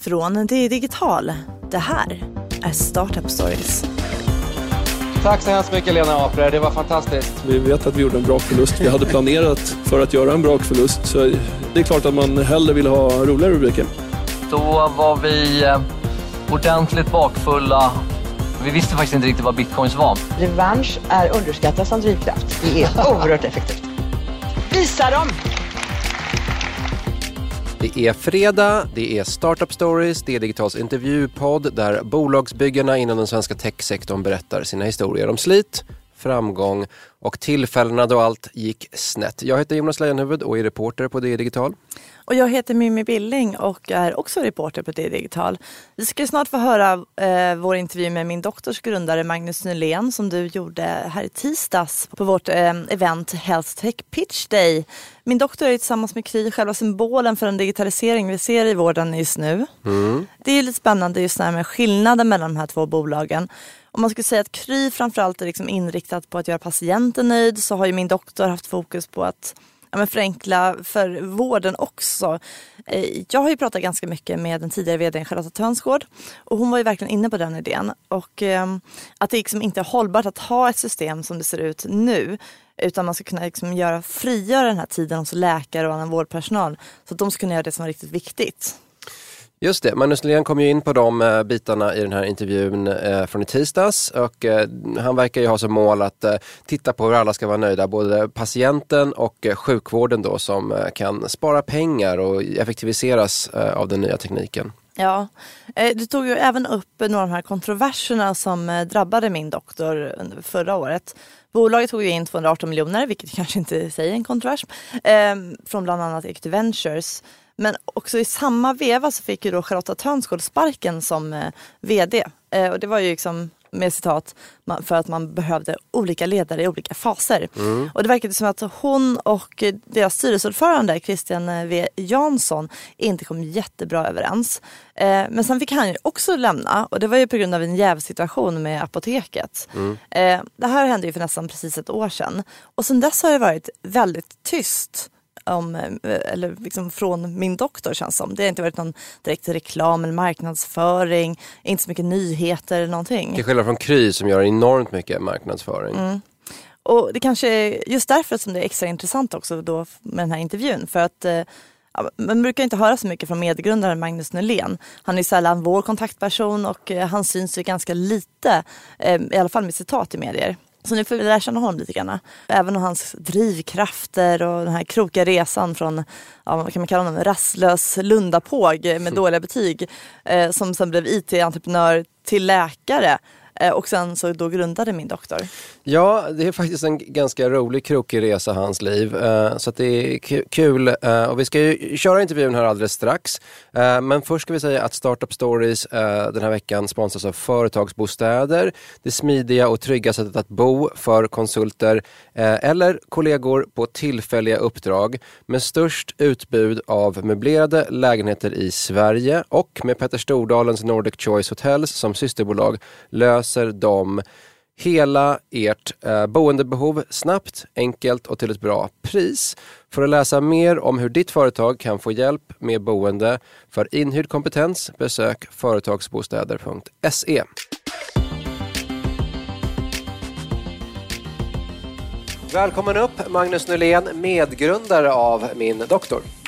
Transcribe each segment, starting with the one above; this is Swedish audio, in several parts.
Från Det Digital. Det här är Startup Stories. Tack så hemskt mycket Lena Apre, det var fantastiskt. Vi vet att vi gjorde en bra förlust. Vi hade planerat för att göra en bra förlust. Så det är klart att man hellre vill ha roliga rubriker. Då var vi eh, ordentligt bakfulla. Vi visste faktiskt inte riktigt vad bitcoins var. Revansch är underskattat som drivkraft. Det är oerhört effektivt. Visa dem! Det är fredag, det är Startup Stories, det är Digitals intervjupodd där bolagsbyggarna inom den svenska techsektorn berättar sina historier om slit, framgång och tillfällena då allt gick snett. Jag heter Jonas Leijonhufvud och är reporter på DI Digital. Och jag heter Mimmi Billing och är också reporter på DI Digital. Vi ska snart få höra eh, vår intervju med min doktors grundare Magnus Nylén som du gjorde här i tisdags på vårt eh, event Health Tech Pitch Day. Min doktor är tillsammans med Kry själva symbolen för den digitalisering vi ser i vården just nu. Mm. Det är lite spännande just det med skillnaden mellan de här två bolagen. Om man skulle säga att Kry framförallt är liksom inriktat på att göra patienten nöjd så har ju min doktor haft fokus på att ja, men förenkla för vården också. Eh, jag har ju pratat ganska mycket med den tidigare vdn Charlotta Tönsgård och hon var ju verkligen inne på den idén. Och eh, att det liksom inte är hållbart att ha ett system som det ser ut nu utan man ska kunna liksom göra, frigöra den här tiden hos läkare och annan vårdpersonal så att de ska kunna göra det som är riktigt viktigt. Just det, Magnus Nylén kom ju in på de eh, bitarna i den här intervjun eh, från i tisdags och eh, han verkar ju ha som mål att titta på hur alla ska vara nöjda, både patienten och sjukvården då som kan spara pengar och effektiviseras av den nya tekniken. Ja, du tog ju även upp några av de här kontroverserna som drabbade min doktor förra året. Bolaget tog ju in 218 miljoner, vilket kanske inte säger en kontrovers, från bland annat Ectiventures. Ventures. Men också i samma veva så fick ju då Charlotta Tönsgård sparken som eh, VD. Eh, och det var ju liksom med citat, för att man behövde olika ledare i olika faser. Mm. Och det verkade som att hon och deras styrelseordförande Christian eh, W Jansson inte kom jättebra överens. Eh, men sen fick han ju också lämna och det var ju på grund av en jävsituation med apoteket. Mm. Eh, det här hände ju för nästan precis ett år sedan. Och sen dess har det varit väldigt tyst om, eh, eller liksom från min doktor känns som. Det har inte varit någon direkt reklam eller marknadsföring, inte så mycket nyheter eller någonting. Till skillnad från Kry som gör enormt mycket marknadsföring. Mm. Och det kanske är just därför som det är extra intressant också då med den här intervjun. För att eh, man brukar inte höra så mycket från medgrundaren Magnus Nylén. Han är sällan vår kontaktperson och eh, han syns ju ganska lite, i alla fall med citat i medier. Så nu får vi lära känna honom lite grann. Även om hans drivkrafter och den här krokiga resan från, ja, vad kan man kalla honom, rastlös lundapåg med mm. dåliga betyg. Eh, som sen blev IT-entreprenör till läkare Eh, och sen så då grundade min doktor. Ja, det är faktiskt en ganska rolig krokig resa hans liv. Eh, så det är kul. Eh, och vi ska ju köra intervjun här alldeles strax. Eh, men först ska vi säga att Startup Stories den här veckan sponsras av Företagsbostäder. Det smidiga och trygga sättet att bo för konsulter eller kollegor på tillfälliga uppdrag med störst utbud av möblerade lägenheter i Sverige och med Petter Stordalens Nordic Choice Hotels som systerbolag löser de hela ert eh, boendebehov snabbt, enkelt och till ett bra pris. För att läsa mer om hur ditt företag kan få hjälp med boende för inhyrd kompetens, besök företagsbostäder.se. Välkommen upp Magnus Nylén, medgrundare av Min doktor.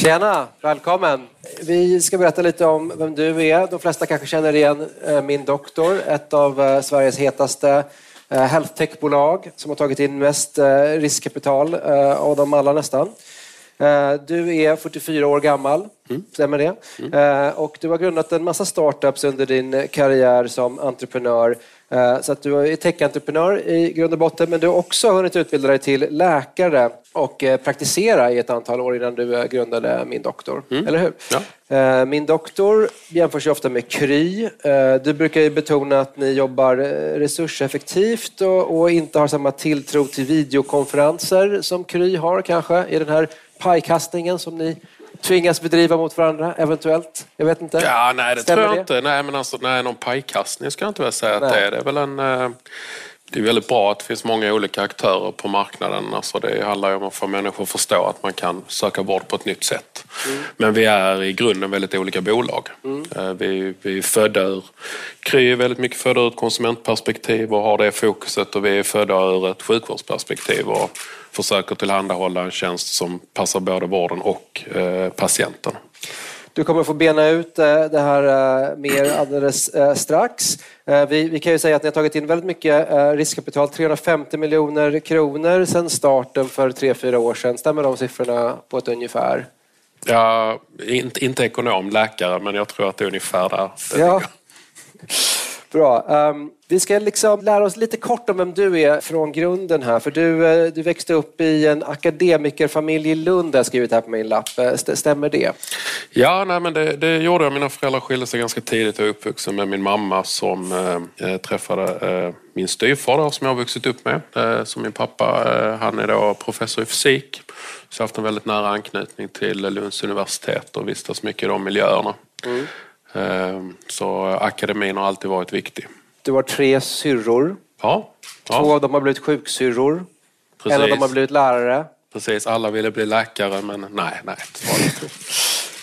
Tjena, välkommen. Vi ska berätta lite om vem du är. De flesta kanske känner igen eh, Min doktor, ett av eh, Sveriges hetaste eh, health tech-bolag som har tagit in mest riskkapital av dem alla nästan. Du är 44 år gammal, mm. stämmer det? Mm. Och du har grundat en massa startups under din karriär som entreprenör. Så att du är tech-entreprenör i grund och botten, men du har också hunnit utbilda dig till läkare och eh, praktisera i ett antal år innan du eh, grundade Min doktor. Mm. Eller hur? Ja. Eh, Min doktor jämförs ju ofta med Kry. Du brukar ju betona att ni jobbar resurseffektivt och inte har samma tilltro till videokonferenser som Kry har kanske i den här pajkastningen som ni tvingas bedriva mot varandra eventuellt? Jag vet inte. Ja, nej, det Stämmer tror jag det? inte. Nej, men alltså, nej, någon pajkastning ska jag inte vilja säga nej. att det är. Det är väl en det är väldigt bra att det finns många olika aktörer på marknaden. Alltså det handlar ju om att få människor att förstå att man kan söka vård på ett nytt sätt. Mm. Men vi är i grunden väldigt olika bolag. Mm. Eh, vi, vi är födda ur, Kry är väldigt mycket födda ur ett konsumentperspektiv och har det fokuset och vi är födda ur ett sjukvårdsperspektiv och försöker tillhandahålla en tjänst som passar både vården och eh, patienten. Du kommer få bena ut eh, det här eh, mer alldeles strax. Vi, vi, kan ju säga att ni har tagit in väldigt mycket riskkapital, 350 miljoner kronor sedan starten för tre fyra år sedan. Stämmer de siffrorna på ett ungefär? Ja, inte, inte ekonom, läkare, men jag tror att det är ungefär där. Ja. Bra. Um, vi ska liksom lära oss lite kort om vem du är från grunden här. För du, uh, du växte upp i en akademikerfamilj i Lund, har jag skrivit här på min lapp. Uh, stämmer det? Ja, nej, men det, det gjorde jag. Mina föräldrar skilde sig ganska tidigt. Jag är uppvuxen med min mamma som uh, träffade min styvfar som jag har vuxit upp med. som min pappa, han är då professor i fysik. Så jag har haft en väldigt nära anknytning till Lunds universitet och vistas mycket i de miljöerna. Mm. Ehm, så akademin har alltid varit viktig. Du har tre syrror. Ja. ja. Två av dem har blivit sjuksyrror. Precis. En av dem har blivit lärare. Precis, alla ville bli läkare men nej, nej.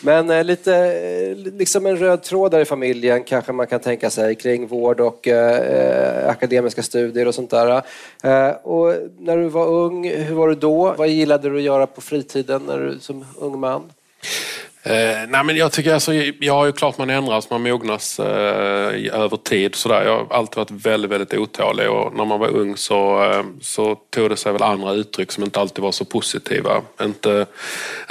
Men eh, lite eh, liksom en röd tråd där i familjen kanske man kan tänka sig kring vård och eh, akademiska studier och sånt där. Eh, och när du var ung, hur var du då? Vad gillade du att göra på fritiden när du, som ung man? Eh, nej men jag tycker alltså, jag har ju klart man ändras, man mognas eh, över tid. Sådär. Jag har alltid varit väldigt, väldigt otålig och när man var ung så, eh, så tog det sig väl andra uttryck som inte alltid var så positiva. Inte,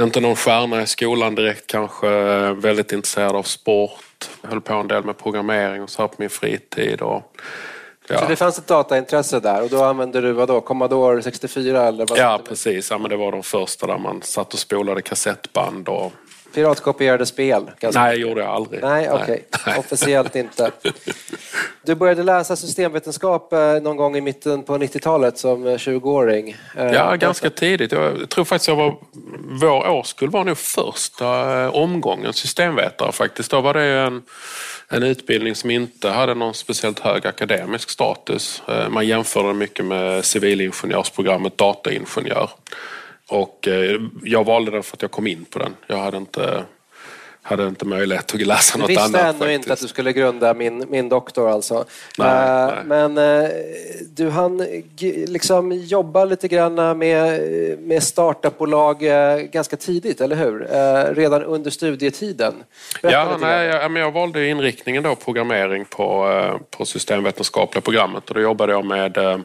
inte någon stjärna i skolan direkt kanske, väldigt intresserad av sport. Jag höll på en del med programmering och så här på min fritid. Och, Ja. Så det fanns ett dataintresse där och då använde du vadå, Commodore 64? Eller vad ja, precis. Ja, men det var de första där man satt och spolade kassettband och Piratkopierade spel? Ganska. Nej, gjorde jag aldrig. Nej, okej. Okay. Officiellt inte. Du började läsa systemvetenskap eh, någon gång i mitten på 90-talet som 20-åring. Eh, ja, ganska tidigt. Jag tror faktiskt jag var... Vår årskull var nog första eh, omgången systemvetare faktiskt. Då var det en, en utbildning som inte hade någon speciellt hög akademisk status. Man jämförde mycket med civilingenjörsprogrammet dataingenjör. Och eh, jag valde den för att jag kom in på den. Jag hade inte, hade inte möjlighet att läsa något annat. Du visste ännu faktiskt. inte att du skulle grunda min, min doktor alltså. Nej, uh, nej. Men uh, du hann liksom jobba lite grann med, med startupbolag uh, ganska tidigt, eller hur? redan under studietiden. ja, nej, jag, jag valde inriktningen då programmering på, på systemvetenskapliga programmet och då jobbade jag med Eh,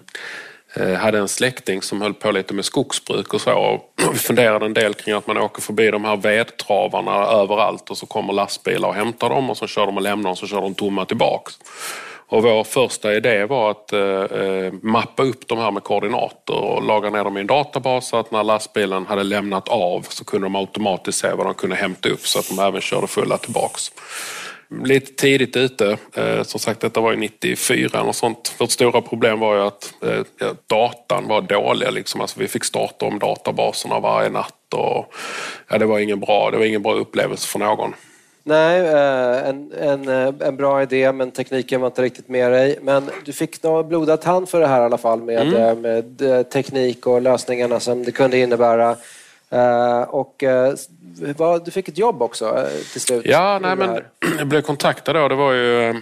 Eh, hade en släkting som höll på lite med skogsbruk och så. Vi funderade en del kring att man åker förbi de här vedtravarna överallt och så kommer lastbilar och hämtar dem och så kör de och lämnar dem och så kör de tomma tillbaks. Och vår första idé var att eh, eh, mappa upp de här med koordinater och laga ner dem i en databas så att när lastbilen hade lämnat av så kunde de automatiskt se vad de kunde hämta upp så att de även körde fulla tillbaks lite tidigt ute. Eh, som sagt, detta var ju 94 och sånt. Vårt stora problem var ju att eh, datan var dålig. Liksom. Alltså, vi fick starta om databaserna varje natt och ja, det var ingen bra, det var ingen bra upplevelse för någon. Nej, eh, en, en, en bra idé men tekniken var inte riktigt med dig. Men du fick nog blodad tand för det här i alla fall med, mm. med teknik och lösningarna som det kunde innebära. Och du fick ett jobb också eh, till slut? Ja, nej, men jag blev kontaktad då. Det var ju eh,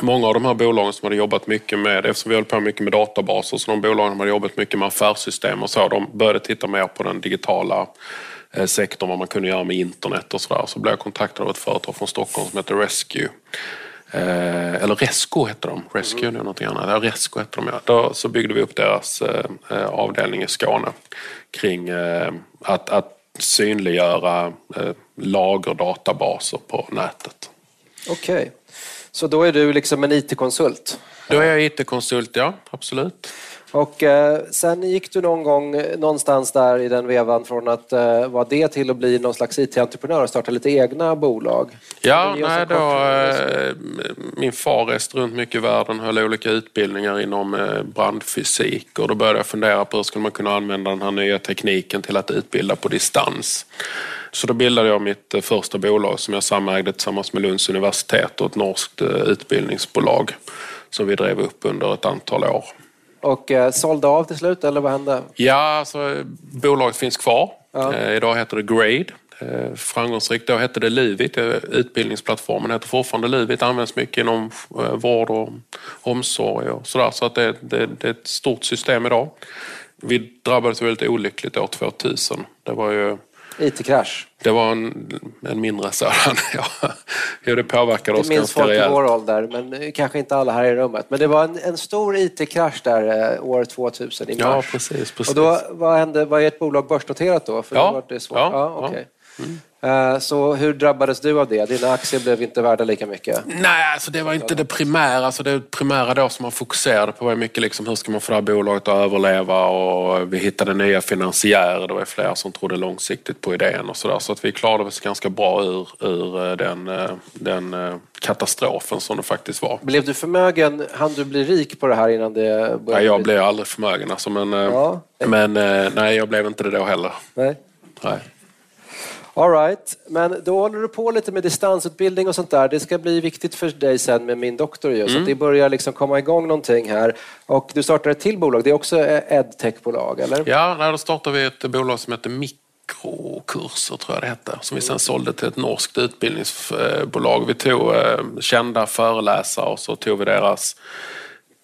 många av de här bolagen som hade jobbat mycket med, eftersom vi höll på mycket med databaser, så de bolagen som hade jobbat mycket med affärssystem och så, de började titta mer på den digitala eh, sektorn, vad man kunde göra med internet och sådär. Så blev jag kontaktad av ett företag från Stockholm som heter Rescue. Eller Resco hette de. Rescue mm. är någonting annat. Ja, Resco hette de ja. Då så byggde vi upp deras avdelning i Skåne kring att, att synliggöra eh, lagerdatabaser på nätet. Okej, okay. så då är du liksom en IT-konsult? Då är jag IT-konsult, ja absolut. Och eh, sen gick du någon gång eh, någonstans där i den vevan från att eh, vara det till att bli någon slags IT-entreprenör och starta lite egna bolag. Ja, nej, då, eh, min far reste runt mycket i världen, höll olika utbildningar inom eh, brandfysik och då började jag fundera på hur skulle man kunna använda den här nya tekniken till att utbilda på distans. Så då bildade jag mitt eh, första bolag som jag samägde tillsammans med Lunds universitet och ett norskt utbildningsbolag som vi drev upp under ett antal år. Och eh, sålde av till slut, eller vad hände? Ja, alltså, bolaget finns kvar. Ja. Eh, idag heter det Grade. Eh, framgångsrikt. Då hette det Livit. Utbildningsplattformen heter fortfarande Livit. Används mycket inom vård och omsorg och sådär. Så att det, det, det är ett stort system idag. Vi drabbades väldigt olyckligt år 2000. Det var ju IT-krasch. det var en, en mindre sådan. Ja, Jo, det påverkade oss Det minns folk i rejält. vår ålder, men eh, kanske inte alla här i rummet. Men det var en, en stor IT-krasch där eh, år 2000 i Ja, mars. precis. precis. Och då, vad hände? Var ert bolag börsnoterat då? För Ja. då var det svårt. Ja, Ja, ja. okej. Eh, Så hur drabbades du av det? Dina aktier blev inte värda lika mycket. Nej, alltså det var inte det primära. Alltså det primära då som man fokuserade på var mycket liksom hur ska man få det här bolaget att överleva och vi hittade nya finansiärer. Det var flera som trodde långsiktigt på idén och sådär. Så att vi klarade oss ganska bra ur, ur eh, den, eh, den katastrofen som det faktiskt var. Blev du förmögen? Han du bli rik på det här innan det började? Nej, jag blev aldrig förmögen alltså, men, Ja. men nej, jag blev inte det då heller. Nej. Nej. All right. Men då håller du på lite med distansutbildning och sånt där. Det ska bli viktigt för dig sen med min doktor ju. Mm. Så att det börjar liksom komma igång någonting här. Och du startar ett till bolag. Det är också edtech-bolag, eller? Ja, nej, då startade vi ett bolag som heter Mikrokurser, tror jag det hette. Som vi sen sålde till ett norskt utbildningsbolag. Vi tog kända föreläsare och så tog vi deras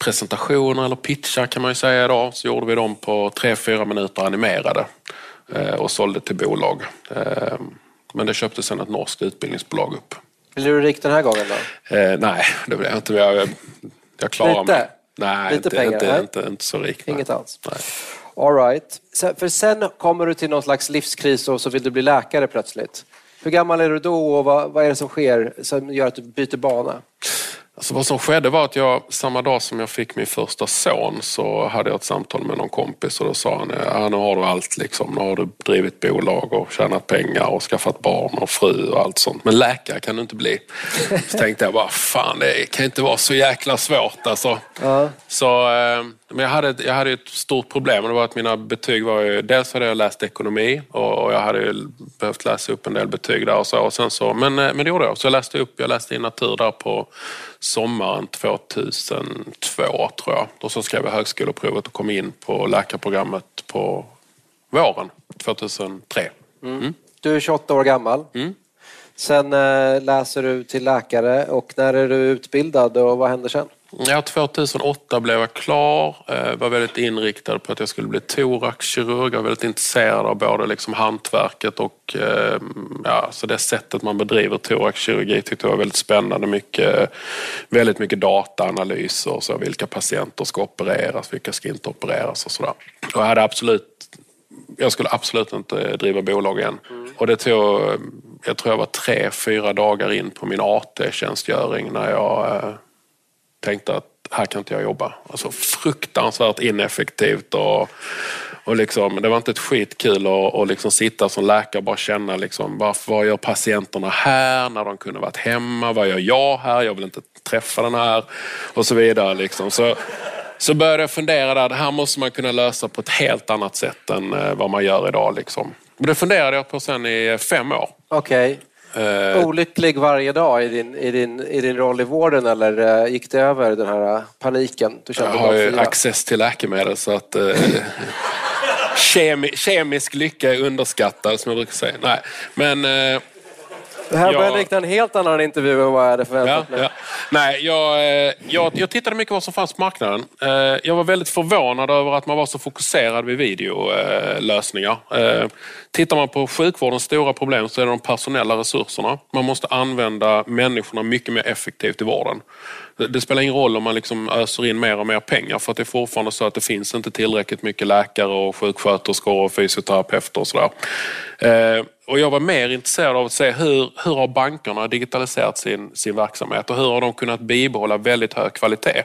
presentationer eller pitchar kan man ju säga idag. Så gjorde vi dem på tre, fyra minuter animerade och sålde till bolag. Eh, Men det köpte sen ett norskt utbildningsbolag upp. Blir du rik den här gången då? Eh, nej, det blev jag inte. Jag, jag, klarar Lite? mig. Nej, Lite inte, pengar, inte, nej? inte, inte så rik. nej. Inget alls? Nej. All right. Sen, för sen kommer du till någon slags livskris och så vill du bli läkare plötsligt. Hur gammal är du då och vad, vad är det som sker som gör att du byter bana? Alltså vad som skedde var att jag, samma dag som jag fick min första son så hade jag ett samtal med någon kompis och då sa han, ja, nu har du allt liksom. Nu har du drivit bolag och tjänat pengar och skaffat barn och fru och allt sånt. Men läkare kan du inte bli. Så tänkte jag bara, fan det kan inte vara så jäkla svårt alltså. Ja. Så, eh, men jag hade, jag hade ett stort problem och det var att mina betyg var ju, dels hade jag läst ekonomi och, och jag hade ju behövt läsa upp en del betyg där och så. Och sen så men, eh, men det gjorde jag. Så jag läste upp, jag läste in natur där på sommaren 2002 tror jag. Och så skrev jag högskoleprovet och kom in på läkarprogrammet på våren 2003. Du är 28 år gammal. Mm. Sen eh, läser du till läkare och när är du utbildad och vad händer sen? Ja, 2008 blev jag klar. Eh, var väldigt inriktad på att jag skulle bli thoraxkirurg. Jag var väldigt intresserad av både liksom hantverket och eh, ja, så det sättet man bedriver thoraxkirurgi tyckte jag var väldigt spännande. Mycket, väldigt mycket dataanalys och så, vilka patienter ska opereras, vilka ska inte opereras och sådär. Och jag hade absolut jag skulle absolut inte driva bolag igen. Och det tog, jag tror jag var tre, fyra dagar in på min AT-tjänstgöring när jag eh, tänkte att här kan inte jag jobba. Alltså fruktansvärt ineffektivt och, och liksom, det var inte ett skit kul att, och liksom sitta som läkare och bara känna liksom, varför, vad gör patienterna här när de kunde varit hemma? Vad gör jag här? Jag vill inte träffa den här och så vidare. Liksom. Så, så började jag fundera där, det här måste man kunna lösa på ett helt annat sätt än eh, vad man gör idag. Liksom. Det funderade jag på sen i fem år. Okej. Eh, Olycklig varje dag i din, i, din, i din roll i vården eller eh, gick det över den här eh, paniken? Du Jag kände har bara ju access till läkemedel så att eh, kemi, kemisk lycka är underskattad som jag brukar säga. Nej, men eh, Det här börjar Ja. likna en helt annan intervju än vad jag hade förväntat mig. ja. Nej, jag, eh, jag, jag tittade mycket vad som fanns på marknaden. Eh, Jag var väldigt förvånad över att man var så fokuserad vid videolösningar. Eh, Tittar man på sjukvårdens stora problem så är det de personella resurserna. Man måste använda människorna mycket mer effektivt i vården. Det- Det spelar ingen roll om man liksom öser in mer och mer pengar för att det är fortfarande så att det finns inte tillräckligt mycket läkare och sjuksköterskor och fysioterapeuter och sådär. Och jag var mer intresserad av att se hur, hur har bankerna digitaliserat sin, sin verksamhet och hur har de kunnat bibehålla väldigt hög kvalitet.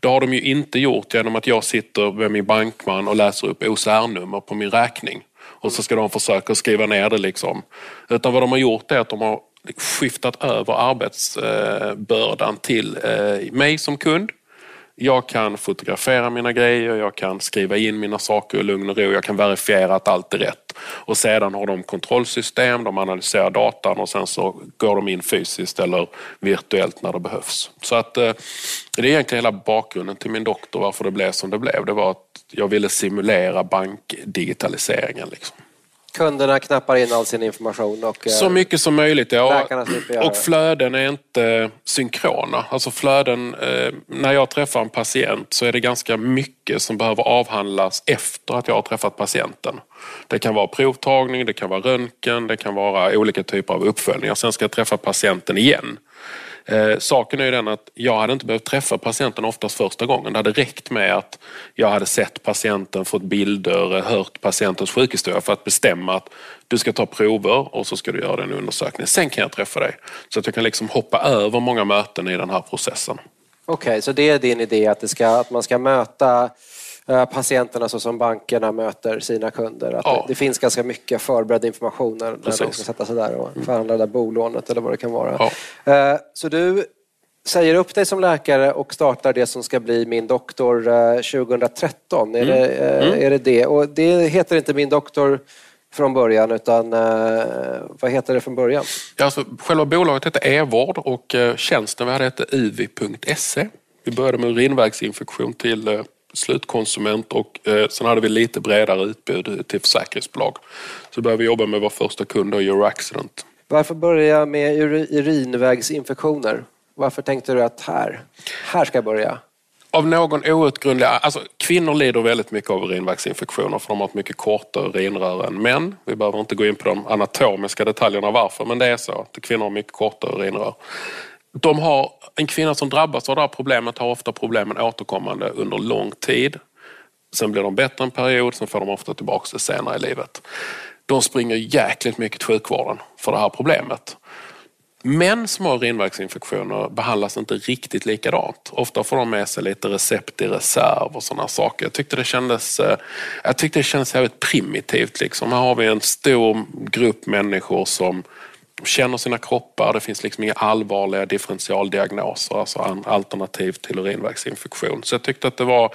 Det har de ju inte gjort genom att jag sitter med min bankman och läser upp OCR-nummer på min räkning. Och så ska de försöka skriva ner det liksom. Utan vad de har gjort är att de har skiftat över arbetsbördan till eh, mig som kund. Jag kan fotografera mina grejer, jag kan skriva in mina saker i lugn och ro, jag kan verifiera att allt är rätt. Och sedan har de kontrollsystem, de analyserar datan och sen så går de in fysiskt eller virtuellt när det behövs. Så att eh, det är egentligen hela bakgrunden till min doktor, varför det blev som det blev. Det var att jag ville simulera bankdigitaliseringen. Liksom. Kunderna knappar in all sin information och Så mycket som möjligt, ja. Och flöden är inte synkrona. Alltså flöden, eh, när jag träffar en patient så är det ganska mycket som behöver avhandlas efter att jag har träffat patienten. Det kan vara provtagning, det kan vara röntgen, det kan vara olika typer av uppföljningar. Sen ska jag träffa patienten igen. Eh, saken är ju den att jag hade inte behövt träffa patienten oftast första gången. Det hade räckt med att jag hade sett patienten, fått bilder, hört patientens sjukhistoria för att bestämma att du ska ta prover och så ska du göra den undersökning. Sen kan jag träffa dig. Så att jag kan liksom hoppa över många möten i den här processen. Okej, så det är din idé att, det ska, att man ska möta patienterna så som bankerna möter sina kunder. Att Ja. det, finns ganska mycket förberedd information när, de Precis. Mm. ska sätta sig där och förhandla det där bolånet eller vad det kan vara. Ja. Eh, Så du säger upp dig som läkare och startar det som ska bli Min doktor eh, 2013. Är, Mm. det, eh, är det det? Och det heter inte Min doktor från början utan eh, vad heter det från början? Ja, alltså, själva bolaget hette E-vård och eh, tjänsten vi hade hette uvi.se. Vi började med urinvägsinfektion till eh, slutkonsument och eh, sen hade vi lite bredare utbud till försäkringsbolag. Så började vi jobba med vår första kund, Euroaccident. Varför börja med ur- urinvägsinfektioner? Varför tänkte du att här, här ska jag börja? Av någon outgrundlig... Alltså, kvinnor lider väldigt mycket av urinvägsinfektioner för de har ett mycket kortare urinrör än män. Vi behöver inte gå in på de anatomiska detaljerna varför, men det är så. att Kvinnor har mycket kortare urinrör. De har, en kvinna som drabbas av det här problemet har ofta problemen återkommande under lång tid. Sen blir de bättre en period, sen får de ofta tillbaka det senare i livet. De springer jäkligt mycket till sjukvården för det här problemet. Män som har urinvägsinfektioner behandlas inte riktigt likadant. Ofta får de med sig lite recept i reserv och sådana saker. Jag tyckte det kändes, eh, jag tyckte det kändes jävligt primitivt. Liksom. Här har vi en stor grupp människor som känner sina kroppar. Det finns liksom inga allvarliga differentialdiagnoser, alltså alternativ till urinvägsinfektion. Så jag tyckte att det var,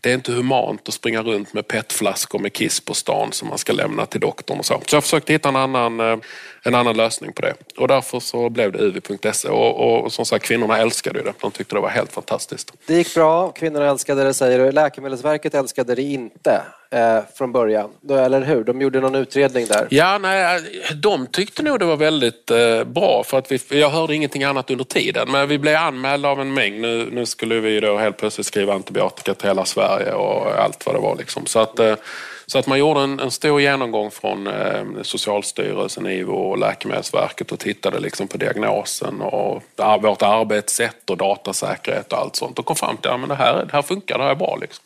det är inte humant att springa runt med petflaskor med kiss på stan som man ska lämna till doktorn och så. Så jag försökte hitta en annan, eh, en annan lösning på det. Och därför så blev det uv.se. och, och som sagt kvinnorna älskade ju det. De tyckte det var helt fantastiskt. Det gick bra, kvinnorna älskade det säger du. Läkemedelsverket älskade det inte eh, från början. Eller hur? De gjorde någon utredning där. Ja, nej, de tyckte nog det var väldigt eh, bra för att vi, jag hörde ingenting annat under tiden. Men vi blev anmälda av en mängd. Nu, nu skulle vi då helt plötsligt skriva antibiotika till hela Sverige och allt vad det var. Liksom. Så, att, eh, så att man gjorde en, en stor genomgång från eh, Socialstyrelsen, IVO och Läkemedelsverket och tittade liksom på diagnosen och ar- vårt arbetssätt och datasäkerhet och allt sånt och kom fram till att ja, men det, här, det här funkar, det här är bra. Liksom.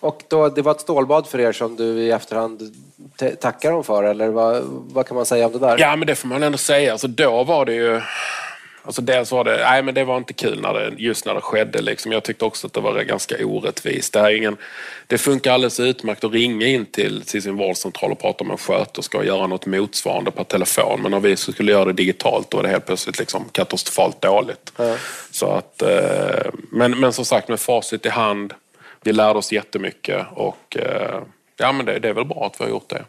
Och då, det var ett stålbad för er som du i efterhand te- tackar dem för, eller vad, vad kan man säga om det där? Ja, men det får man ändå säga. Alltså, då var det ju... Alltså dels var det, nej men det var inte kul när det, just när det skedde. Liksom. Jag tyckte också att det var ganska orättvist. Det, här är ingen, det funkar alldeles utmärkt att ringa in till, till sin vårdcentral och prata med en sköterska och göra något motsvarande per telefon. Men när vi skulle göra det digitalt då var det helt plötsligt liksom katastrofalt dåligt. Så att, eh, men, men som sagt med facit i hand, vi lärde oss jättemycket och eh, ja, men det, det är väl bra att vi har gjort det.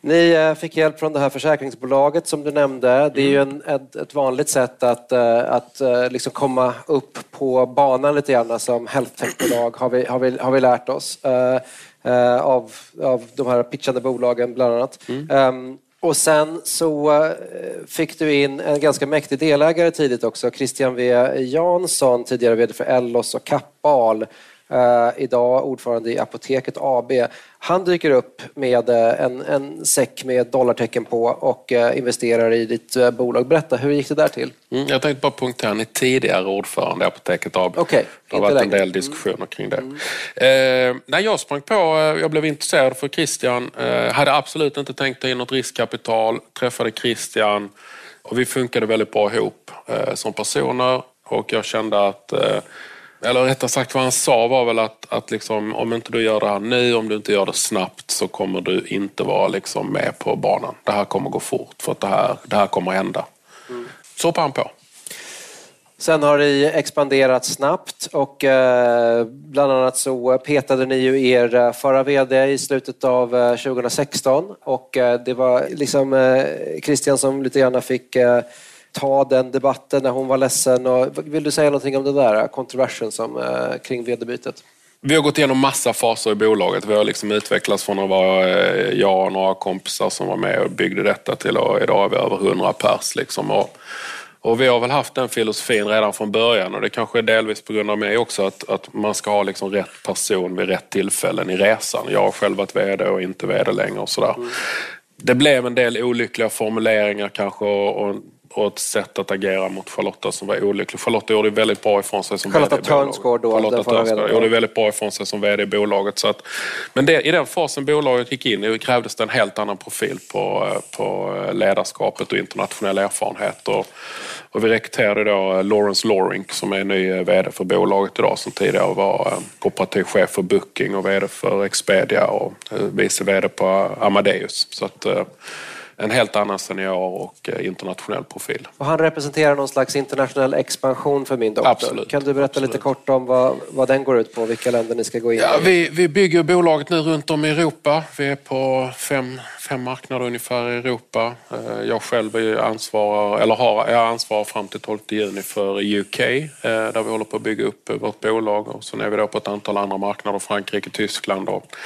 Ni eh, fick hjälp från det här försäkringsbolaget som du nämnde. Det är ju en, ett, ett vanligt sätt att, eh, att liksom komma upp på banan lite grann som health tech-bolag har vi, har, vi, har vi lärt oss av, av de här pitchande bolagen bland annat. Ehm, och sen så fick du in en ganska mäktig delägare tidigt också, Christian V Jansson, tidigare VD för Ellos och Kappahl. Eh, idag ordförande i Apoteket AB. Han dyker upp med eh, en, en säck med dollartecken på och eh, investerar i ditt bolag. Berätta, hur gick det där till? Mm, jag tänkte bara punktera, är tidigare ordförande i Apoteket AB. Okej, det har varit en längre. del diskussioner kring det. Eh, när jag sprang på, jag blev intresserad för Christian, eh, hade absolut inte tänkt ta in något riskkapital, träffade Christian och vi funkade väldigt bra ihop eh, som personer och jag kände att eller rättare sagt vad han sa var väl att, att liksom, om inte du gör det här nu, om du inte gör det snabbt så kommer du inte vara liksom med på banan. Det här kommer gå fort för att det här, det här kommer hända. Så hoppade han på. Sen har ni expanderat snabbt och eh, bland annat så petade ni ju er eh, förra VD i slutet av eh, 2016 och eh, det var liksom eh, Christian som lite grann fick eh, ta den debatten när hon var ledsen. Och, vill du säga någonting om det där kontroversen som, eh, kring VD-bytet? Vi har gått igenom massa faser i bolaget. Vi har liksom utvecklats från att vara eh, jag och några kompisar som var med och byggde detta till att idag är vi över 100 pers. Liksom. Och, och vi har väl haft den filosofin redan från början och det kanske är delvis på grund av mig också att, att man ska ha liksom rätt person vid rätt tillfällen i resan. Jag har själv varit VD och inte VD längre och sådär. Mm. Det blev en del olyckliga formuleringar kanske och, och och ett sätt att agera mot Charlotta som var olyckligt. Charlotta gjorde väldigt bra ifrån sig som Charlotta VD i bolaget. då? Charlotta Törnsgård gjorde väldigt bra ifrån sig som VD i bolaget. Så att, men det, i den fasen bolaget gick in i krävdes det en helt annan profil på, på ledarskapet och internationell erfarenhet. Och, och vi rekryterade då Lawrence Lorink som är ny VD för bolaget idag som tidigare var eh, operativ chef för Booking och VD för Expedia och eh, vice VD på Amadeus. Så att, eh, en helt annan senior och eh, internationell profil. Och han representerar någon slags internationell expansion för min doktor. Absolut. Kan du berätta Absolut. lite kort om vad, vad den går ut på, vilka länder ni ska gå in ja, i? Vi, vi bygger bolaget nu runt om i Europa. Vi är på fem, fem marknader ungefär i Europa. Eh, jag själv är ansvarar, eller har, jag ansvarar fram till 12 juni för UK eh, där vi håller på att bygga upp vårt bolag. Och sen är vi då på ett antal andra marknader, Frankrike, Tyskland och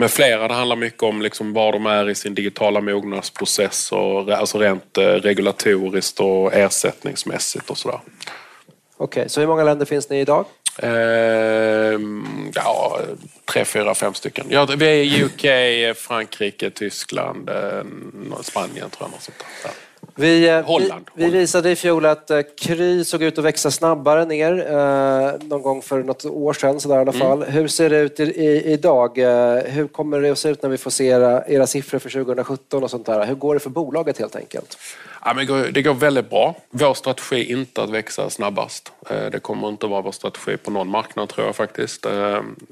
med flera. Det handlar mycket om liksom var de är i sin digitala mognadsprocess, och, alltså rent eh, regulatoriskt och ersättningsmässigt och sådär. Okej, okay, så hur många länder finns ni idag? Eh, ja, tre, fyra, fem stycken. Ja, vi är i UK, Frankrike, Tyskland, eh, Spanien tror jag. Något sånt där. Vi, eh, Holland. Vi, vi, visade i fjol att eh, Kry såg ut att växa snabbare ner eh, någon gång för något år sedan. Sådär, i alla mm. fall. Mm. Hur ser det ut i, i, idag? Hur kommer det att se ut när vi får se era, era siffror för 2017 och sånt där? Hur går det för bolaget helt enkelt? Ja, men det, går, det går väldigt bra. Vår strategi är inte att växa snabbast. Det kommer inte att vara vår strategi på någon marknad tror jag faktiskt.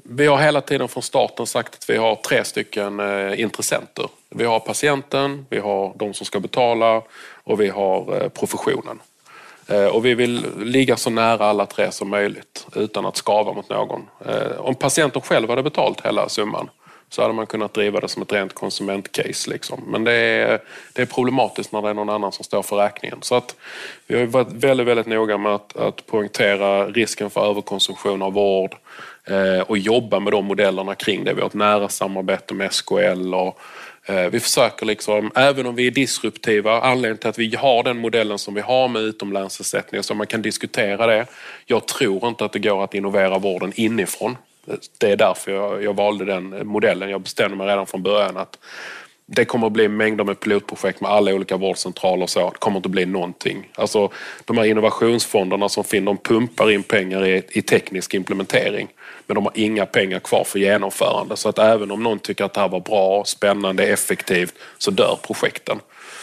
Vi har hela tiden från starten sagt att vi har tre stycken intressenter. Vi har patienten, vi har de som ska betala och vi har eh, professionen. Eh, och vi vill ligga så nära alla tre som möjligt utan att skava mot någon. Eh, om patienten själv hade betalt hela summan så hade man kunnat driva det som ett rent konsumentcase. Liksom. Men det är, det är problematiskt när det är någon annan som står för räkningen. Så att vi har varit väldigt, väldigt noga med att, att poängtera risken för överkonsumtion av vård eh, och jobba med de modellerna kring det. Vi har ett nära samarbete med SKL och Eh, vi försöker liksom, även om vi är disruptiva, anledningen till att vi har den modellen som vi har med utomlänsersättningar så man kan diskutera det. Jag tror inte att det går att innovera vården inifrån. Det är därför jag, jag valde den modellen. Jag bestämde mig redan från början att det kommer att bli mängder med pilotprojekt med alla olika vårdcentraler och så. Det kommer inte att bli någonting. Alltså, de här innovationsfonderna som finns, de pumpar in pengar i, i teknisk implementering. Men de har inga pengar kvar för genomförande. Så att även om någon tycker att det här var bra, spännande, effektivt så dör projekten.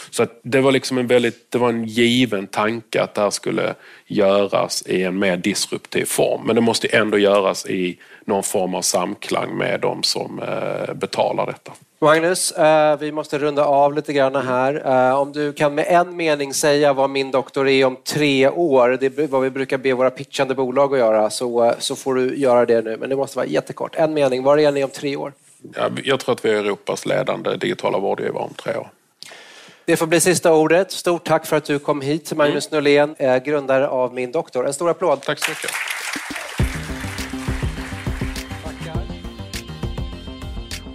Så att det var liksom en väldigt, det var en given tanke att det här skulle göras i en mer disruptiv form. Men det måste ändå göras i någon form av samklang med de som eh, betalar detta. Magnus, eh, vi måste runda av lite grann här. Eh, om du kan med en mening säga vad min doktor är om tre år, det är vad vi brukar be våra pitchande bolag att göra, så, så får du göra det nu. Men det måste vara jättekort. En mening, var är ni om tre år? jag tror att vi är Europas ledande digitala vårdgivare om tre år. Det får bli sista ordet. Stort tack för att du kom hit, Magnus mm. Norlén, grundare av Min doktor. En stor applåd. Tack så mycket.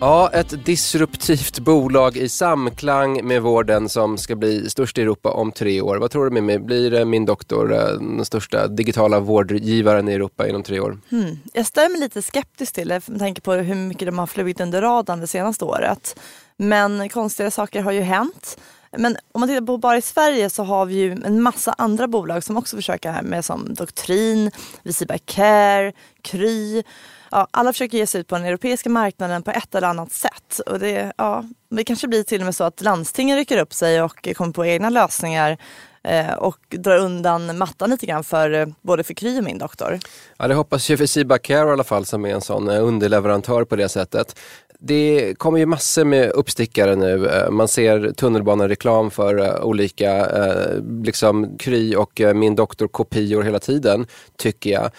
Ja, ett disruptivt bolag i samklang med vården som ska bli störst i Europa om tre år. Vad tror du Mimmi? Blir Min doktor eh, den största digitala vårdgivaren i Europa inom tre år? Hmm. Jag ställer mig lite skeptisk till det med tanke på hur mycket de har flugit under radarn det senaste året. Men konstiga saker har ju hänt. Men om man tittar på bara i Sverige så har vi ju en massa andra bolag som också försöker här med som Doktrin, Visiba Care, Kry. Ja, alla försöker ge sig ut på den europeiska marknaden på ett eller annat sätt. Och det, ja, det kanske blir till och med så att landstingen rycker upp sig och kommer på egna lösningar eh, och drar undan mattan lite grann för eh, både för Kry och min doktor. Ja, det hoppas ju för Sibacare i alla fall som är en sån eh, underleverantör på det sättet det kommer ju massor med uppstickare nu. Eh, man ser tunnelbanereklam för eh, olika eh, liksom Kry och Min doktor-kopior hela tiden, tycker jag.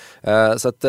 så att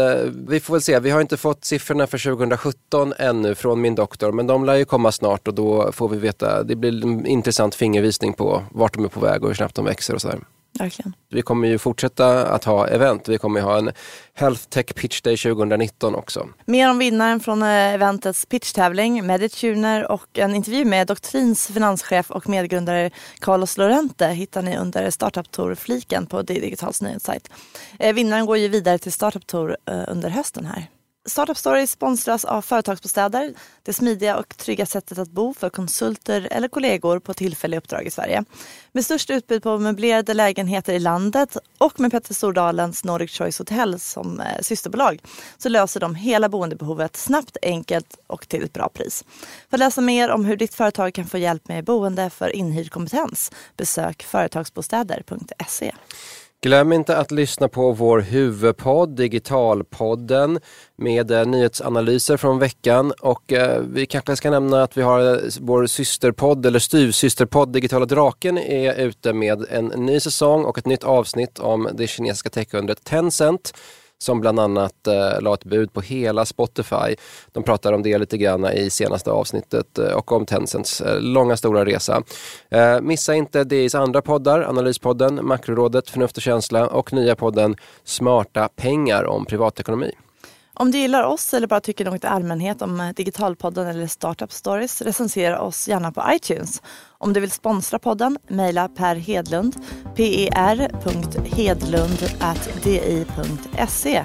vi får väl se. Vi har inte fått siffrorna för 2017 ännu från Min doktor, men de lär ju komma snart och då får vi veta. Det blir en intressant fingervisning på vart de är på väg och hur snabbt de växer och sådär. Verkligen. Vi kommer ju fortsätta att ha event. Vi kommer ju ha en Health Tech Pitch Day 2019 också. Mer om vinnaren från eh, eventets pitchtävling, Medituner och en intervju med Doktrins finanschef och medgrundare Carlos Lorente hittar ni under Startup Tour-fliken på Digitals nyhetssajt. Eh, vinnaren går ju vidare till Startup Tour eh, under hösten här. Startup Story sponsras av Företagsbostäder, det smidiga och trygga sättet att bo för konsulter eller kollegor på tillfälliga uppdrag i Sverige. Med störst utbud på möblerade lägenheter i landet och med Petter Stordalens Nordic Choice Hotel som eh, systerbolag så löser de hela boendebehovet snabbt, enkelt och till ett bra pris. För att läsa mer om hur ditt företag kan få hjälp med boende för inhyrd kompetens besök företagsbostäder.se. Glöm inte att lyssna på vår huvudpodd Digitalpodden med eh, nyhetsanalyser från veckan. Och eh, vi kanske ska nämna att vi har eh, vår systerpodd eller styvsysterpodd Digitala Draken är ute med en ny säsong och ett nytt avsnitt om det kinesiska techundret Tencent som bland annat eh, la ett bud på hela Spotify. De pratar om det lite grann i senaste avsnittet eh, och om Tencents eh, långa stora resa. Eh, missa inte DIs andra poddar, Analyspodden, Makrorådet, Förnuft och känsla och nya podden Smarta pengar om privatekonomi. Om du gillar oss eller bara tycker något i allmänhet om eh, Digitalpodden eller Startup Stories, recensera oss gärna på iTunes. Om du vill sponsra podden, mejla Per Hedlund, per.hedlund.di.se.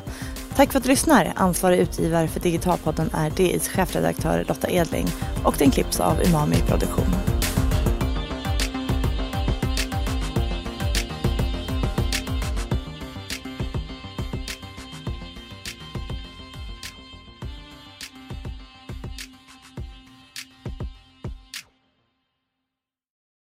Tack för att du lyssnar. Ansvarig utgivare för Digitalpodden är DIs chefredaktör Lotta Edling och den klipps av Umami Produktion.